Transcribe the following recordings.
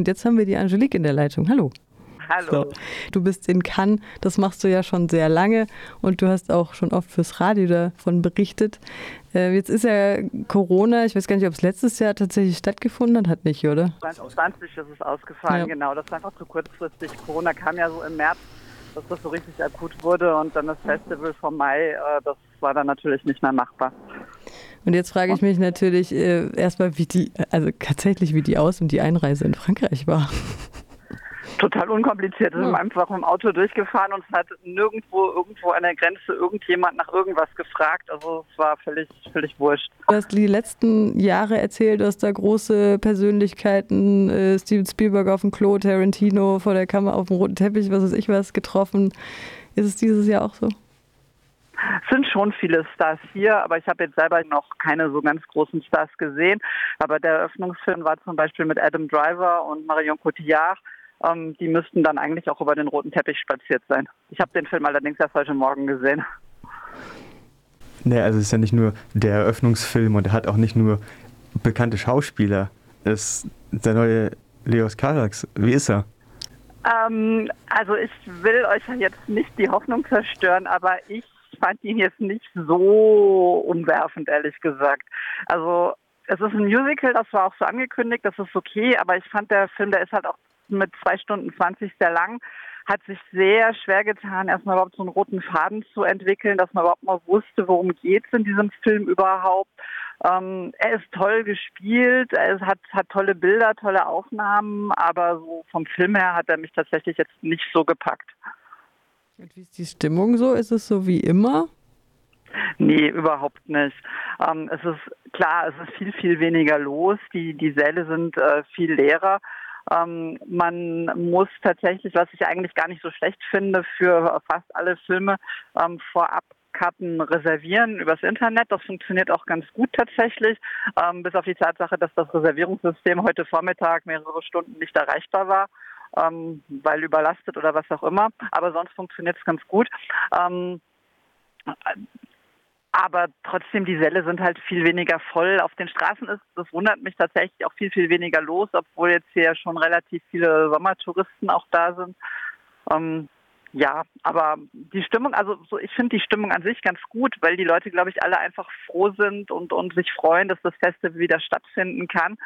Und jetzt haben wir die Angelique in der Leitung. Hallo. Hallo. So. Du bist in Cannes, das machst du ja schon sehr lange und du hast auch schon oft fürs Radio davon berichtet. Äh, jetzt ist ja Corona, ich weiß gar nicht, ob es letztes Jahr tatsächlich stattgefunden hat, hat nicht, oder? 2020 ist es ausgefallen, ja. genau. Das war einfach zu kurzfristig. Corona kam ja so im März, dass das so richtig akut wurde und dann das Festival vom Mai, äh, das war dann natürlich nicht mehr machbar. Und jetzt frage ich mich natürlich äh, erstmal, wie die, also tatsächlich, wie die Aus- und die Einreise in Frankreich war total unkompliziert. Wir sind einfach mit dem Auto durchgefahren und es hat nirgendwo irgendwo an der Grenze irgendjemand nach irgendwas gefragt. Also es war völlig, völlig wurscht. Du hast die letzten Jahre erzählt, dass da große Persönlichkeiten, äh, Steven Spielberg auf dem Klo, Tarantino vor der Kamera auf dem roten Teppich, was weiß ich was, getroffen. Ist es dieses Jahr auch so? Es sind schon viele Stars hier, aber ich habe jetzt selber noch keine so ganz großen Stars gesehen. Aber der Eröffnungsfilm war zum Beispiel mit Adam Driver und Marion Cotillard ähm, die müssten dann eigentlich auch über den roten Teppich spaziert sein. Ich habe den Film allerdings erst heute Morgen gesehen. Nee, also es ist ja nicht nur der Eröffnungsfilm und er hat auch nicht nur bekannte Schauspieler. Es ist der neue Leos Karax. Wie ist er? Ähm, also ich will euch jetzt nicht die Hoffnung zerstören, aber ich fand ihn jetzt nicht so umwerfend, ehrlich gesagt. Also es ist ein Musical, das war auch so angekündigt, das ist okay, aber ich fand der Film, der ist halt auch mit zwei Stunden 20 sehr lang, hat sich sehr schwer getan, erstmal überhaupt so einen roten Faden zu entwickeln, dass man überhaupt mal wusste, worum geht es in diesem Film überhaupt. Ähm, er ist toll gespielt, er ist, hat, hat tolle Bilder, tolle Aufnahmen, aber so vom Film her hat er mich tatsächlich jetzt nicht so gepackt. Und wie ist die Stimmung so? Ist es so wie immer? Nee, überhaupt nicht. Ähm, es ist klar, es ist viel, viel weniger los. Die, die Säle sind äh, viel leerer. Ähm, man muss tatsächlich, was ich eigentlich gar nicht so schlecht finde, für fast alle Filme ähm, vorab Karten reservieren übers Internet. Das funktioniert auch ganz gut tatsächlich, ähm, bis auf die Tatsache, dass das Reservierungssystem heute Vormittag mehrere Stunden nicht erreichbar war. Ähm, weil überlastet oder was auch immer. Aber sonst funktioniert es ganz gut. Ähm, aber trotzdem, die Säle sind halt viel weniger voll. Auf den Straßen ist, das wundert mich tatsächlich, auch viel, viel weniger los, obwohl jetzt hier schon relativ viele Sommertouristen auch da sind. Ähm, ja, aber die Stimmung, also so, ich finde die Stimmung an sich ganz gut, weil die Leute, glaube ich, alle einfach froh sind und, und sich freuen, dass das Festival wieder stattfinden kann.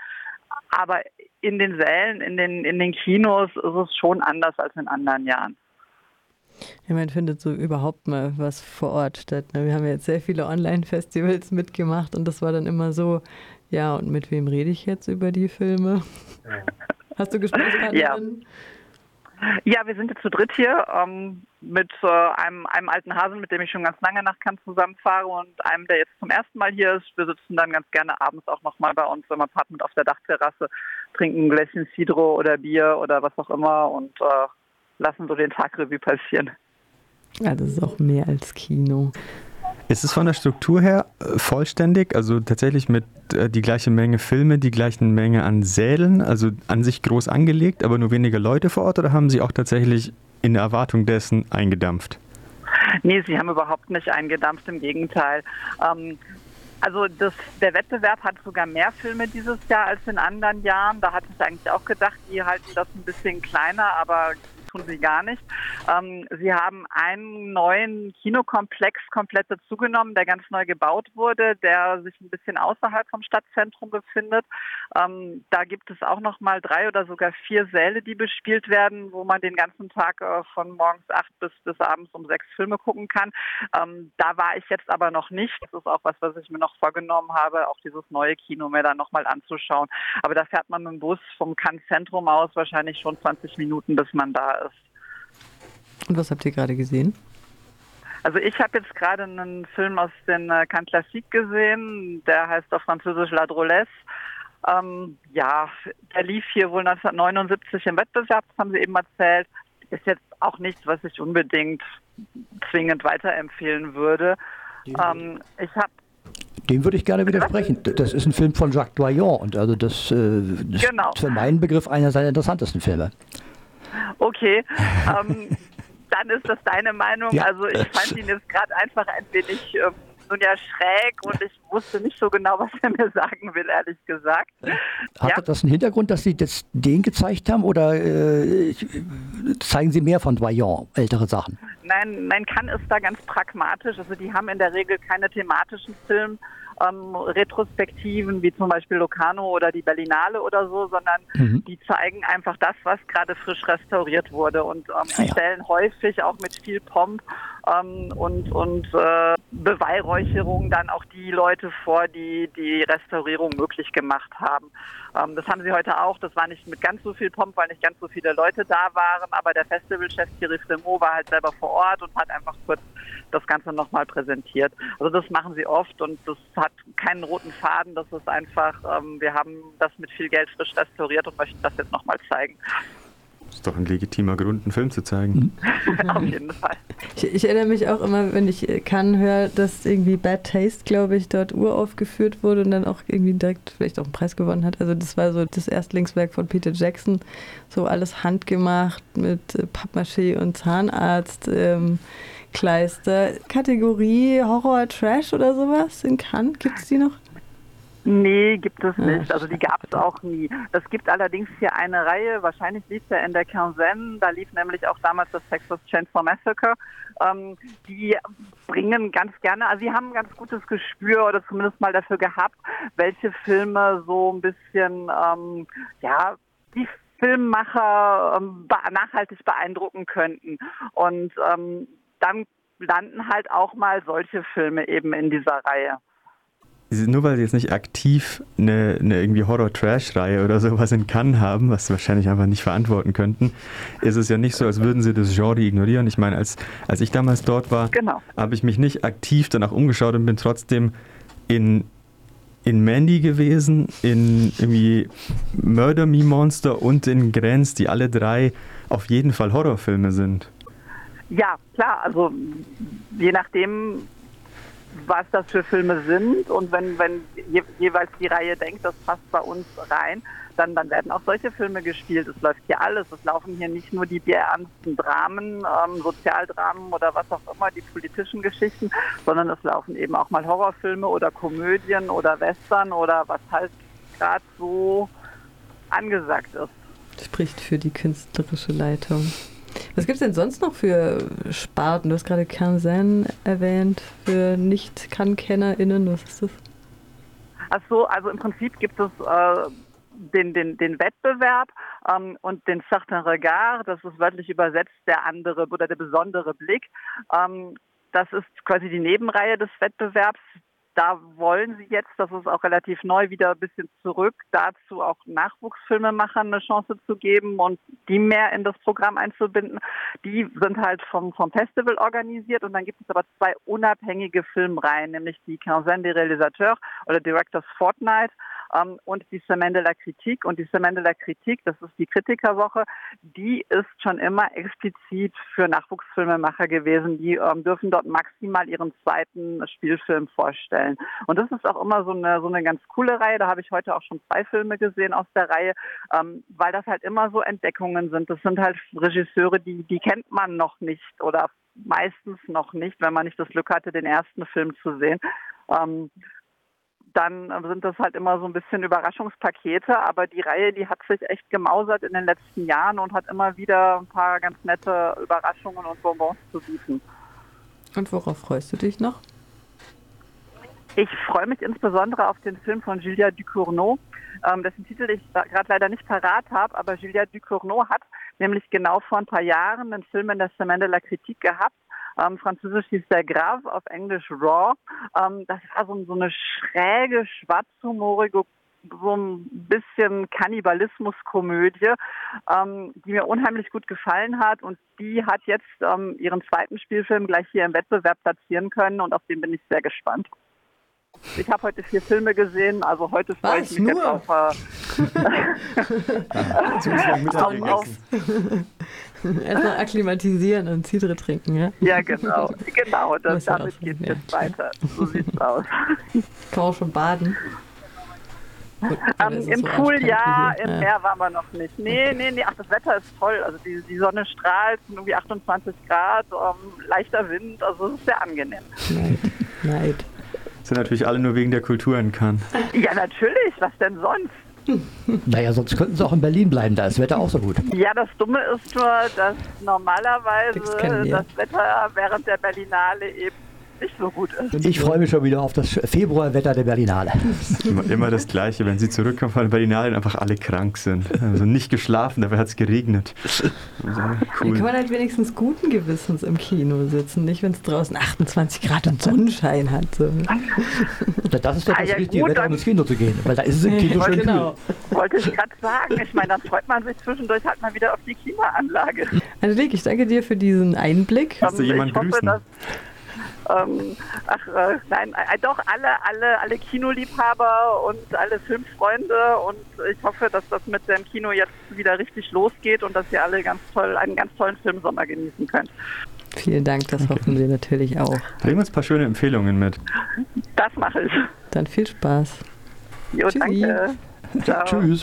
Aber in den Sälen, in den, in den Kinos ist es schon anders als in anderen Jahren. Ja, man findet so überhaupt mal was vor Ort statt. Ne? Wir haben jetzt sehr viele Online-Festivals mitgemacht und das war dann immer so, ja, und mit wem rede ich jetzt über die Filme? Hast du Gesprächspartnerin? Ja. Ja, wir sind jetzt zu dritt hier ähm, mit äh, einem, einem alten Hasen, mit dem ich schon ganz lange nach Cannes zusammenfahre und einem, der jetzt zum ersten Mal hier ist. Wir sitzen dann ganz gerne abends auch nochmal bei uns im Apartment auf der Dachterrasse, trinken ein Gläschen Cidro oder Bier oder was auch immer und äh, lassen so den Tag Revue passieren. Ja, das ist auch mehr als Kino. Ist es von der Struktur her äh, vollständig, also tatsächlich mit äh, die gleiche Menge Filme, die gleiche Menge an Sälen, also an sich groß angelegt, aber nur weniger Leute vor Ort oder haben Sie auch tatsächlich in der Erwartung dessen eingedampft? Nee, sie haben überhaupt nicht eingedampft, im Gegenteil. Ähm, also das, der Wettbewerb hat sogar mehr Filme dieses Jahr als in anderen Jahren. Da hatte ich eigentlich auch gedacht, die halten das ein bisschen kleiner, aber tun sie gar nicht. Ähm, sie haben einen neuen Kinokomplex komplett dazugenommen, der ganz neu gebaut wurde, der sich ein bisschen außerhalb vom Stadtzentrum befindet. Ähm, da gibt es auch noch mal drei oder sogar vier Säle, die bespielt werden, wo man den ganzen Tag äh, von morgens acht bis, bis abends um sechs Filme gucken kann. Ähm, da war ich jetzt aber noch nicht. Das ist auch was, was ich mir noch vorgenommen habe, auch dieses neue Kino mir dann noch mal anzuschauen. Aber da fährt man mit dem Bus vom Cannes Zentrum aus wahrscheinlich schon 20 Minuten, bis man da ist. Und was habt ihr gerade gesehen? Also ich habe jetzt gerade einen Film aus den äh, Cannes Classique gesehen, der heißt auf Französisch La Drôlesse. Ähm, ja, der lief hier wohl 1979 im Wettbewerb, das haben Sie eben erzählt. Ist jetzt auch nichts, was ich unbedingt zwingend weiterempfehlen würde. Ähm, ich habe dem würde ich gerne widersprechen. Das ist ein Film von Jacques Doyon und also das, äh, das genau. ist für meinen Begriff einer seiner interessantesten Filme. Okay, ähm, dann ist das deine Meinung. Ja. Also ich fand ihn jetzt gerade einfach ein wenig ähm, nun ja schräg und ich wusste nicht so genau, was er mir sagen will, ehrlich gesagt. Hat ja? das einen Hintergrund, dass Sie das, den gezeigt haben oder äh, zeigen Sie mehr von Vaillant, ältere Sachen? Nein, nein, kann ist da ganz pragmatisch. Also die haben in der Regel keine thematischen Filme ähm, Retrospektiven wie zum Beispiel Locarno oder die Berlinale oder so, sondern mhm. die zeigen einfach das, was gerade frisch restauriert wurde und ähm, ja, ja. stellen häufig auch mit viel Pomp ähm, und, und äh, Beweihräucherung dann auch die Leute vor, die die Restaurierung möglich gemacht haben. Ähm, das haben sie heute auch. Das war nicht mit ganz so viel Pomp, weil nicht ganz so viele Leute da waren, aber der Festivalchef Thierry Fremont war halt selber vor Ort und hat einfach kurz das Ganze nochmal präsentiert. Also das machen sie oft und das hat keinen roten Faden. Das ist einfach, ähm, wir haben das mit viel Geld frisch restauriert und möchten das jetzt nochmal zeigen. Das ist doch ein legitimer Grund, einen Film zu zeigen. Auf jeden Fall. Ich, ich, erinnere mich auch immer, wenn ich kann, höre, dass irgendwie Bad Taste, glaube ich, dort uraufgeführt wurde und dann auch irgendwie direkt vielleicht auch einen Preis gewonnen hat. Also das war so das Erstlingswerk von Peter Jackson. So alles handgemacht mit äh, Pappmaché und Zahnarzt. Ähm, Kleister. Kategorie Horror Trash oder sowas in Cannes? Gibt es die noch? Nee, gibt es nicht. Also die gab es auch nie. Es gibt allerdings hier eine Reihe, wahrscheinlich lief der in der Quinzaine, da lief nämlich auch damals das Texas Chainsaw Massacre. Ähm, die bringen ganz gerne, also sie haben ein ganz gutes Gespür oder zumindest mal dafür gehabt, welche Filme so ein bisschen, ähm, ja, die Filmmacher ähm, nachhaltig beeindrucken könnten. Und ähm, dann landen halt auch mal solche Filme eben in dieser Reihe. Nur weil sie jetzt nicht aktiv eine, eine irgendwie Horror-Trash-Reihe oder sowas in Cannes haben, was sie wahrscheinlich einfach nicht verantworten könnten, ist es ja nicht so, als würden sie das Genre ignorieren. Ich meine, als, als ich damals dort war, genau. habe ich mich nicht aktiv danach umgeschaut und bin trotzdem in, in Mandy gewesen, in irgendwie Murder Me Monster und in Grenz, die alle drei auf jeden Fall Horrorfilme sind. Ja, klar. Also je nachdem, was das für Filme sind und wenn, wenn je, jeweils die Reihe denkt, das passt bei uns rein, dann, dann werden auch solche Filme gespielt. Es läuft hier alles. Es laufen hier nicht nur die bierernsten Dramen, ähm, Sozialdramen oder was auch immer, die politischen Geschichten, sondern es laufen eben auch mal Horrorfilme oder Komödien oder Western oder was halt gerade so angesagt ist. Spricht für die künstlerische Leitung. Was gibt es denn sonst noch für Sparten? Du hast gerade Kansen erwähnt, für Nicht-Kann-KennerInnen. Was ist das? Ach so, also im Prinzip gibt es äh, den, den, den Wettbewerb ähm, und den Certain Regard, das ist wörtlich übersetzt der andere oder der besondere Blick. Ähm, das ist quasi die Nebenreihe des Wettbewerbs da wollen sie jetzt, das ist auch relativ neu, wieder ein bisschen zurück, dazu auch Nachwuchsfilmemachern eine Chance zu geben und die mehr in das Programm einzubinden. Die sind halt vom, vom Festival organisiert und dann gibt es aber zwei unabhängige Filmreihen, nämlich die Quinzaine des Réalisateurs oder Directors Fortnight ähm, und die Semaine de Critique. Und die Semaine de Critique, das ist die Kritikerwoche, die ist schon immer explizit für Nachwuchsfilmemacher gewesen. Die ähm, dürfen dort maximal ihren zweiten Spielfilm vorstellen. Und das ist auch immer so eine, so eine ganz coole Reihe. Da habe ich heute auch schon zwei Filme gesehen aus der Reihe, ähm, weil das halt immer so Entdeckungen sind. Das sind halt Regisseure, die, die kennt man noch nicht oder meistens noch nicht, wenn man nicht das Glück hatte, den ersten Film zu sehen. Ähm, dann sind das halt immer so ein bisschen Überraschungspakete. Aber die Reihe, die hat sich echt gemausert in den letzten Jahren und hat immer wieder ein paar ganz nette Überraschungen und Bonbons zu bieten. Und worauf freust du dich noch? Ich freue mich insbesondere auf den Film von Julia Ducournau, ähm, dessen Titel ich gerade leider nicht parat habe, aber Julia Ducournau hat nämlich genau vor ein paar Jahren einen Film in der Semaine de la Critique gehabt, ähm, Französisch hieß der Grave, auf Englisch Raw. Ähm, das war so, so eine schräge, schwarzhumorige so ein bisschen Kannibalismus-Komödie, ähm, die mir unheimlich gut gefallen hat und die hat jetzt ähm, ihren zweiten Spielfilm gleich hier im Wettbewerb platzieren können und auf den bin ich sehr gespannt. Ich habe heute vier Filme gesehen, also heute freue ich mich nur? jetzt auf. Äh, auf, auf Erstmal akklimatisieren und Cidre trinken, ja? Ja, genau. Genau, das, damit geht es jetzt weiter. So sieht es aus. Kann auch schon baden. Gut, ähm, Im so Pool ja, im ja. Meer waren wir noch nicht. Nee, nee, nee, ach, das Wetter ist toll. Also die, die Sonne strahlt, irgendwie 28 Grad, um, leichter Wind, also es ist sehr angenehm. Neid. Neid. sind natürlich alle nur wegen der Kultur in Cannes. Ja, natürlich. Was denn sonst? Naja, sonst könnten sie auch in Berlin bleiben, da ist das Wetter auch so gut. Ja, das Dumme ist nur, dass normalerweise das, das Wetter während der Berlinale eben nicht so gut ist. Ich freue mich schon wieder auf das Februarwetter der Berlinale. Immer, immer, das Gleiche, wenn sie zurückkommen von der Berlinale und einfach alle krank sind. Also nicht geschlafen, dabei hat es geregnet. Also cool. Da kann man halt wenigstens guten Gewissens im Kino sitzen, nicht wenn es draußen 28 Grad und Sonnenschein hat. So. Das ist doch das ah, ja, richtige gut, Wetter, um ins Kino zu gehen, weil da ist es im Kino schön genau. kühl. Wollte ich gerade sagen. Ich meine, dann freut man sich zwischendurch halt mal wieder auf die Klimaanlage. Angelique, ich danke dir für diesen Einblick. Hast du jemanden grüßen? Hoffe, ähm, ach äh, nein, äh, doch alle, alle, alle Kinoliebhaber und alle Filmfreunde und ich hoffe, dass das mit dem Kino jetzt wieder richtig losgeht und dass ihr alle ganz toll, einen ganz tollen Filmsommer genießen könnt. Vielen Dank, das okay. hoffen wir natürlich auch. Bringen uns ein paar schöne Empfehlungen mit. Das mache ich. Dann viel Spaß. Jo, Tschüssi. danke. Ciao. Tschüss.